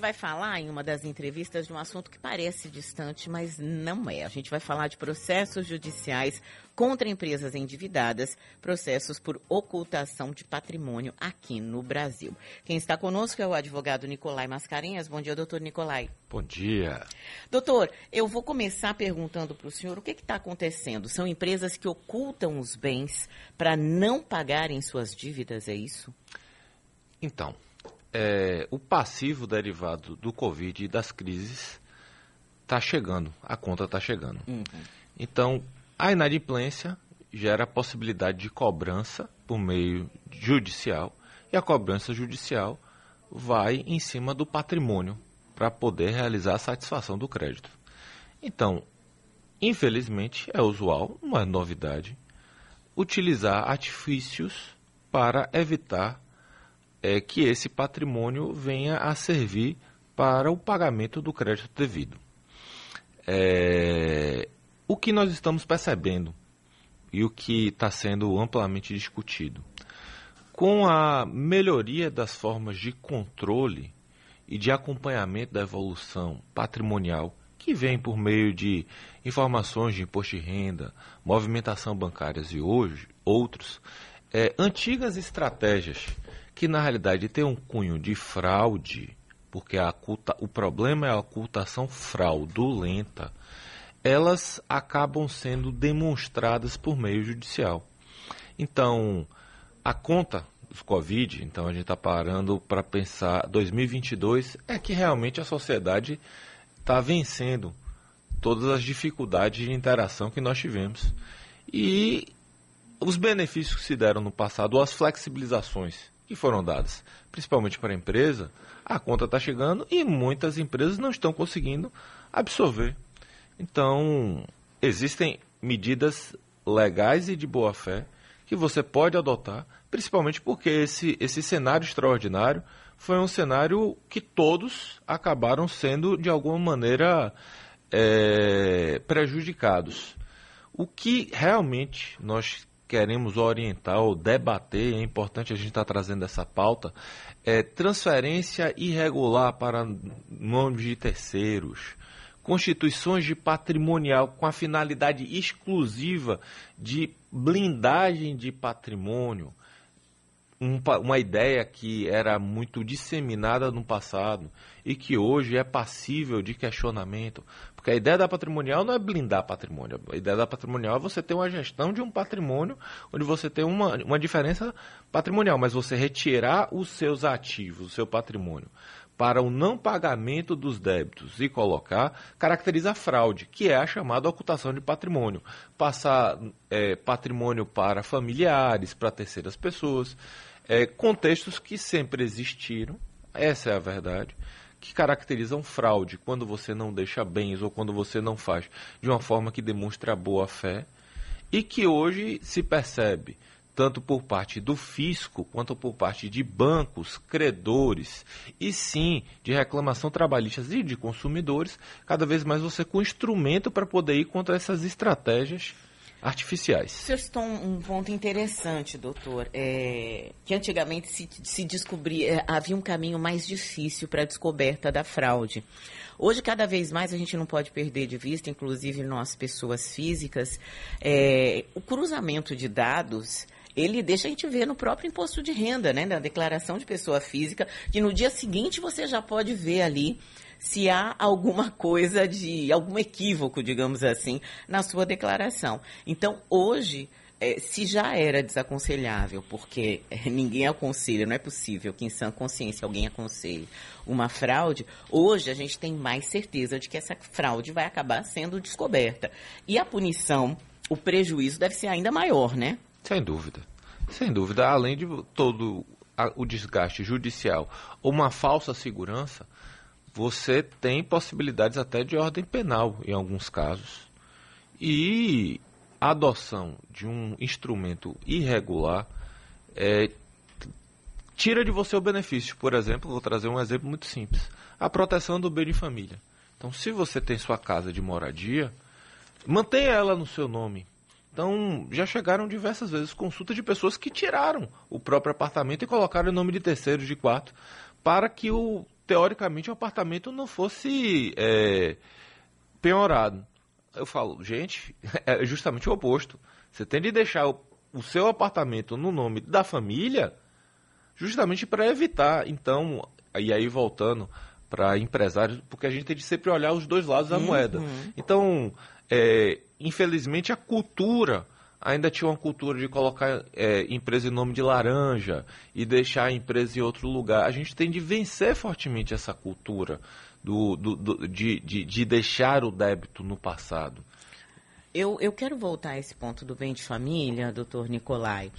vai falar em uma das entrevistas de um assunto que parece distante, mas não é. A gente vai falar de processos judiciais contra empresas endividadas, processos por ocultação de patrimônio aqui no Brasil. Quem está conosco é o advogado Nicolai Mascarenhas. Bom dia, doutor Nicolai. Bom dia. Doutor, eu vou começar perguntando para o senhor o que está acontecendo. São empresas que ocultam os bens para não pagarem suas dívidas, é isso? Então, é, o passivo derivado do Covid e das crises está chegando, a conta está chegando. Uhum. Então, a inadimplência gera a possibilidade de cobrança por meio judicial e a cobrança judicial vai em cima do patrimônio para poder realizar a satisfação do crédito. Então, infelizmente, é usual, não é novidade, utilizar artifícios para evitar é que esse patrimônio venha a servir para o pagamento do crédito devido. É, o que nós estamos percebendo e o que está sendo amplamente discutido, com a melhoria das formas de controle e de acompanhamento da evolução patrimonial que vem por meio de informações de imposto de renda, movimentação bancárias e hoje outros, é, antigas estratégias que na realidade tem um cunho de fraude, porque a culta, o problema é a ocultação fraudulenta, elas acabam sendo demonstradas por meio judicial. Então, a conta do Covid, então a gente está parando para pensar 2022, é que realmente a sociedade está vencendo todas as dificuldades de interação que nós tivemos. E os benefícios que se deram no passado, as flexibilizações que foram dadas, principalmente para a empresa, a conta está chegando e muitas empresas não estão conseguindo absorver. Então, existem medidas legais e de boa fé que você pode adotar, principalmente porque esse, esse cenário extraordinário foi um cenário que todos acabaram sendo, de alguma maneira, é, prejudicados. O que realmente nós queremos orientar ou debater, é importante a gente estar tá trazendo essa pauta, é transferência irregular para nomes de terceiros, constituições de patrimonial com a finalidade exclusiva de blindagem de patrimônio, um, uma ideia que era muito disseminada no passado e que hoje é passível de questionamento. Porque a ideia da patrimonial não é blindar patrimônio. A ideia da patrimonial é você ter uma gestão de um patrimônio onde você tem uma, uma diferença patrimonial, mas você retirar os seus ativos, o seu patrimônio, para o não pagamento dos débitos e colocar, caracteriza a fraude, que é a chamada ocultação de patrimônio. Passar é, patrimônio para familiares, para terceiras pessoas, é, contextos que sempre existiram, essa é a verdade que caracterizam fraude, quando você não deixa bens ou quando você não faz de uma forma que demonstra boa fé, e que hoje se percebe, tanto por parte do fisco quanto por parte de bancos, credores e sim de reclamação trabalhista e de consumidores, cada vez mais você com instrumento para poder ir contra essas estratégias artificiais. Você citou um ponto interessante, doutor, é, que antigamente se, se descobria, é, havia um caminho mais difícil para a descoberta da fraude. Hoje, cada vez mais, a gente não pode perder de vista, inclusive nós, pessoas físicas, é, o cruzamento de dados ele deixa a gente ver no próprio imposto de renda, né, na declaração de pessoa física, que no dia seguinte você já pode ver ali se há alguma coisa de algum equívoco, digamos assim, na sua declaração. Então, hoje, é, se já era desaconselhável, porque é, ninguém aconselha, não é possível que em sã consciência alguém aconselhe uma fraude, hoje a gente tem mais certeza de que essa fraude vai acabar sendo descoberta. E a punição, o prejuízo deve ser ainda maior, né? Sem dúvida. Sem dúvida, além de todo o desgaste judicial ou uma falsa segurança, você tem possibilidades até de ordem penal em alguns casos. E a adoção de um instrumento irregular é, tira de você o benefício. Por exemplo, vou trazer um exemplo muito simples: a proteção do bem de família. Então, se você tem sua casa de moradia, mantenha ela no seu nome. Então, já chegaram diversas vezes consultas de pessoas que tiraram o próprio apartamento e colocaram em nome de terceiros de quarto para que o teoricamente, o apartamento não fosse é, penhorado. Eu falo, gente, é justamente o oposto. Você tem de deixar o, o seu apartamento no nome da família, justamente para evitar, então, e aí voltando para empresários, porque a gente tem de sempre olhar os dois lados da uhum. moeda. Então, é, infelizmente, a cultura ainda tinha uma cultura de colocar é, empresa em nome de laranja e deixar a empresa em outro lugar. A gente tem de vencer fortemente essa cultura do, do, do de, de, de, deixar o débito no passado. Eu, eu quero voltar a esse ponto do bem de família, doutor Nicolai.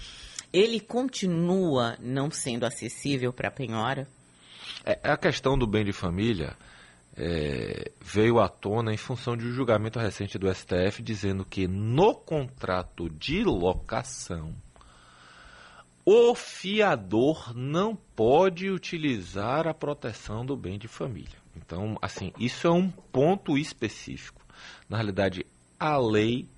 Ele continua não sendo acessível para a penhora? É, a questão do bem de família é, veio à tona em função de um julgamento recente do STF dizendo que no contrato de locação o fiador não pode utilizar a proteção do bem de família. Então, assim, isso é um ponto específico. Na realidade, a lei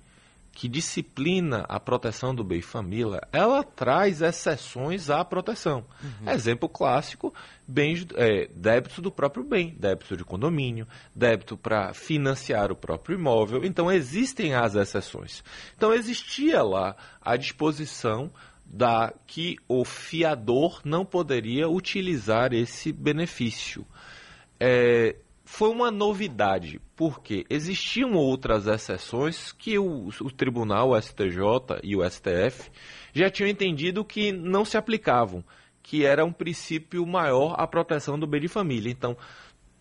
que disciplina a proteção do bem família, ela traz exceções à proteção. Uhum. Exemplo clássico, bens, é, débitos do próprio bem, débito de condomínio, débito para financiar o próprio imóvel. Então, existem as exceções. Então, existia lá a disposição da que o fiador não poderia utilizar esse benefício. É, foi uma novidade, porque existiam outras exceções que o, o, tribunal, o STJ e o STF já tinham entendido que não se aplicavam, que era um princípio maior a proteção do bem de família. Então,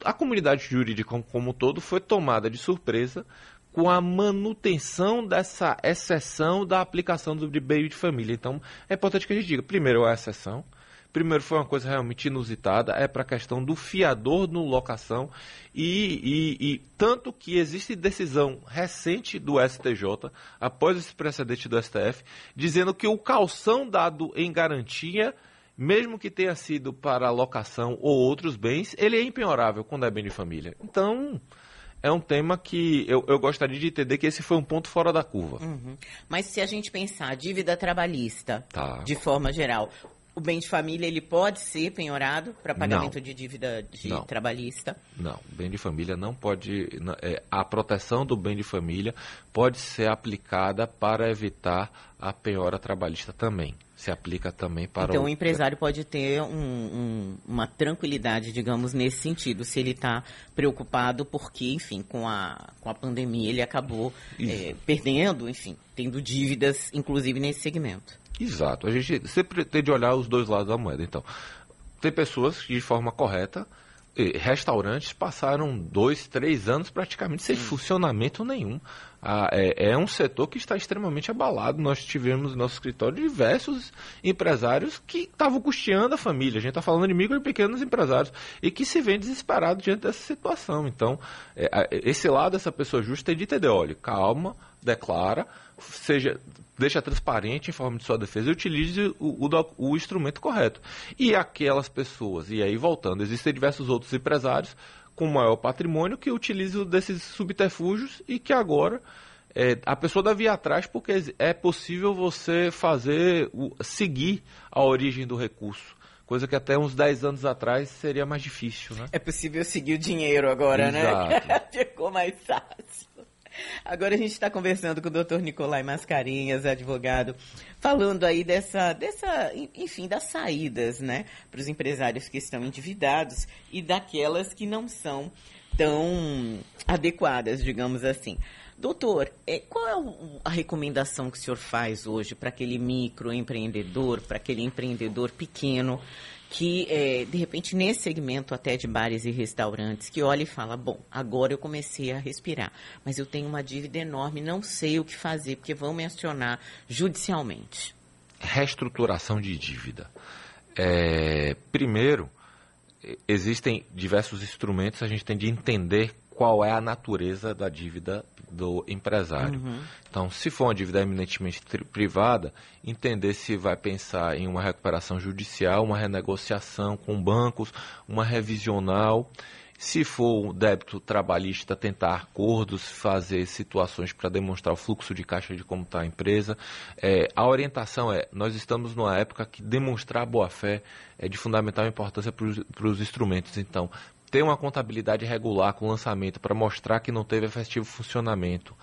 a comunidade jurídica como, um todo foi tomada de surpresa com a manutenção dessa exceção da aplicação do bem de família. Então, é importante que a gente diga, primeiro, a exceção, Primeiro, foi uma coisa realmente inusitada, é para a questão do fiador no locação, e, e, e, tanto que existe decisão recente do STJ, após esse precedente do STF, dizendo que o calção dado em garantia, mesmo que tenha sido para locação ou outros bens, ele é impenhorável quando é bem de família. Então, é um tema que eu, eu, gostaria de entender que esse foi um ponto fora da curva. Uhum. Mas se a gente pensar dívida trabalhista, tá. de forma geral, o bem de família ele pode ser penhorado para pagamento não. de dívida de não. trabalhista? Não, o bem de família não pode. É, a proteção do bem de família pode ser aplicada para evitar a penhora trabalhista também. Se aplica também para então, o. o empresário pode ter um, um, uma tranquilidade, digamos, nesse sentido, se ele está preocupado, porque, enfim, com a, com a pandemia ele acabou é, perdendo, enfim, tendo dívidas, inclusive nesse segmento. Exato. A gente sempre tem de olhar os dois lados da moeda. Então, tem pessoas que, de forma correta, restaurantes passaram dois, três anos praticamente sem funcionamento nenhum. Ah, é, é, um setor que está extremamente abalado. Nós tivemos no nosso escritório diversos empresários que estavam custeando a família. A gente está falando de micro e pequenos empresários e que se vê desesperado diante dessa situação. Então, é, esse lado, essa pessoa justa tem de entender: olha, calma, declara, seja deixa transparente em forma de sua defesa e utilize o, o, o, instrumento correto. E aquelas pessoas, e aí voltando, existem diversos outros empresários com maior patrimônio que utilizam desses subterfúgios e que agora é, a pessoa deve ir atrás porque é possível você fazer, seguir a origem do recurso. Coisa que até uns 10 anos atrás seria mais difícil, né? É possível seguir o dinheiro agora, né? Exato. né? Ficou mais fácil. Agora a gente está conversando com o doutor Nicolai Mascarinhas, advogado, falando aí dessa, dessa enfim, das saídas, né, para os empresários que estão endividados e daquelas que não são tão adequadas, digamos assim. Doutor, é, qual é a recomendação que o senhor faz hoje para aquele microempreendedor, para aquele empreendedor pequeno que, é, de repente, nesse segmento até de bares e restaurantes, que olha e fala, bom, agora eu comecei a respirar, mas eu tenho uma dívida enorme, não sei o que fazer, porque vão me acionar judicialmente. Reestruturação de dívida. É, primeiro, existem diversos instrumentos, a gente tem de entender qual é a natureza da dívida do empresário. Uhum. Então, se for uma dívida eminentemente privada, entender se vai pensar em uma recuperação judicial, uma renegociação com bancos, uma revisional. Se for o débito trabalhista, tentar acordos, fazer situações para demonstrar o fluxo de caixa de como está a empresa. É, a orientação é, nós estamos numa época que demonstrar boa-fé é de fundamental importância para os instrumentos. Então, ter uma contabilidade regular com lançamento para mostrar que não teve efetivo funcionamento.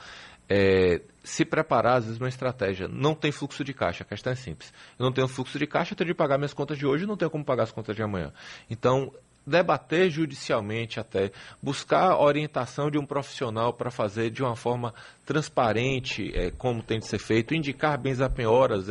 É, se preparar, às vezes, uma estratégia. Não tem fluxo de caixa, a questão é simples. Eu não tenho fluxo de caixa, eu tenho de pagar minhas contas de hoje, não tenho como pagar as contas de amanhã. Então, debater judicialmente até, buscar orientação de um profissional para fazer de uma forma transparente, é, como tem de ser feito, indicar bens a penhoras,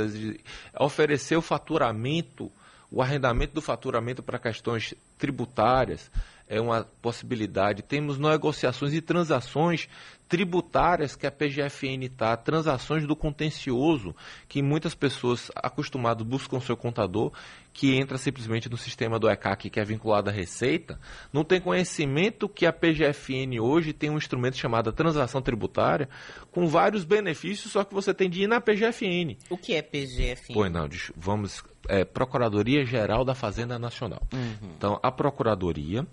oferecer o faturamento, o arrendamento do faturamento para questões tributárias, é uma possibilidade. Temos negociações e transações tributárias que a PGFN está, transações do contencioso, que muitas pessoas acostumadas buscam seu contador, que entra simplesmente no sistema do ECAC, que é vinculado à Receita, não tem conhecimento que a PGFN hoje tem um instrumento chamado transação tributária, com vários benefícios, só que você tem de ir na PGFN. O que é PGFN? Pois não, vamos. É Procuradoria Geral da Fazenda Nacional. Uhum. Então, a Procuradoria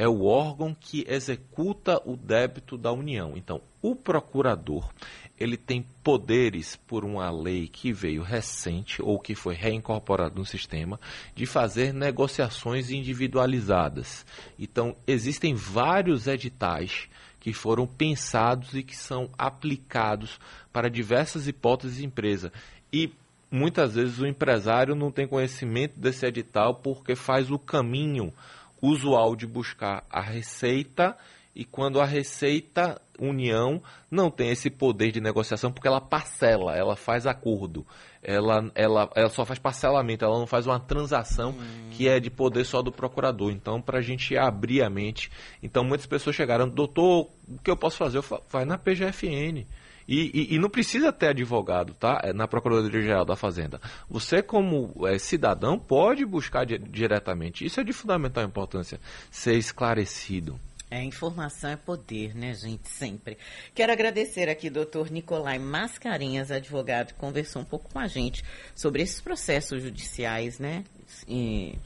é o órgão que executa o débito da União. Então, o procurador, ele tem poderes por uma lei que veio recente ou que foi reincorporada no sistema de fazer negociações individualizadas. Então, existem vários editais que foram pensados e que são aplicados para diversas hipóteses de empresa. E muitas vezes o empresário não tem conhecimento desse edital porque faz o caminho usual de buscar a receita e quando a receita união não tem esse poder de negociação porque ela parcela, ela faz acordo, ela, ela, ela só faz parcelamento, ela não faz uma transação hum. que é de poder só do procurador. Então, para a gente abrir a mente, então muitas pessoas chegaram, doutor, o que eu posso fazer? Eu falo, vai na PGFN. E, e, e, não precisa ter advogado, tá? É na Procuradoria-Geral da Fazenda. Você, como é, cidadão, pode buscar di diretamente. Isso é de fundamental importância, ser esclarecido. É, informação é poder, né, gente? Sempre. Quero agradecer aqui doutor Nicolai Mascarenhas, advogado, que conversou um pouco com a gente sobre esses processos judiciais, né? E,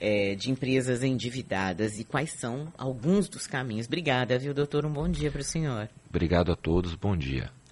é, de empresas endividadas e quais são alguns dos caminhos. Obrigada, viu, doutor? Um bom dia para o senhor. Obrigado a todos, bom dia.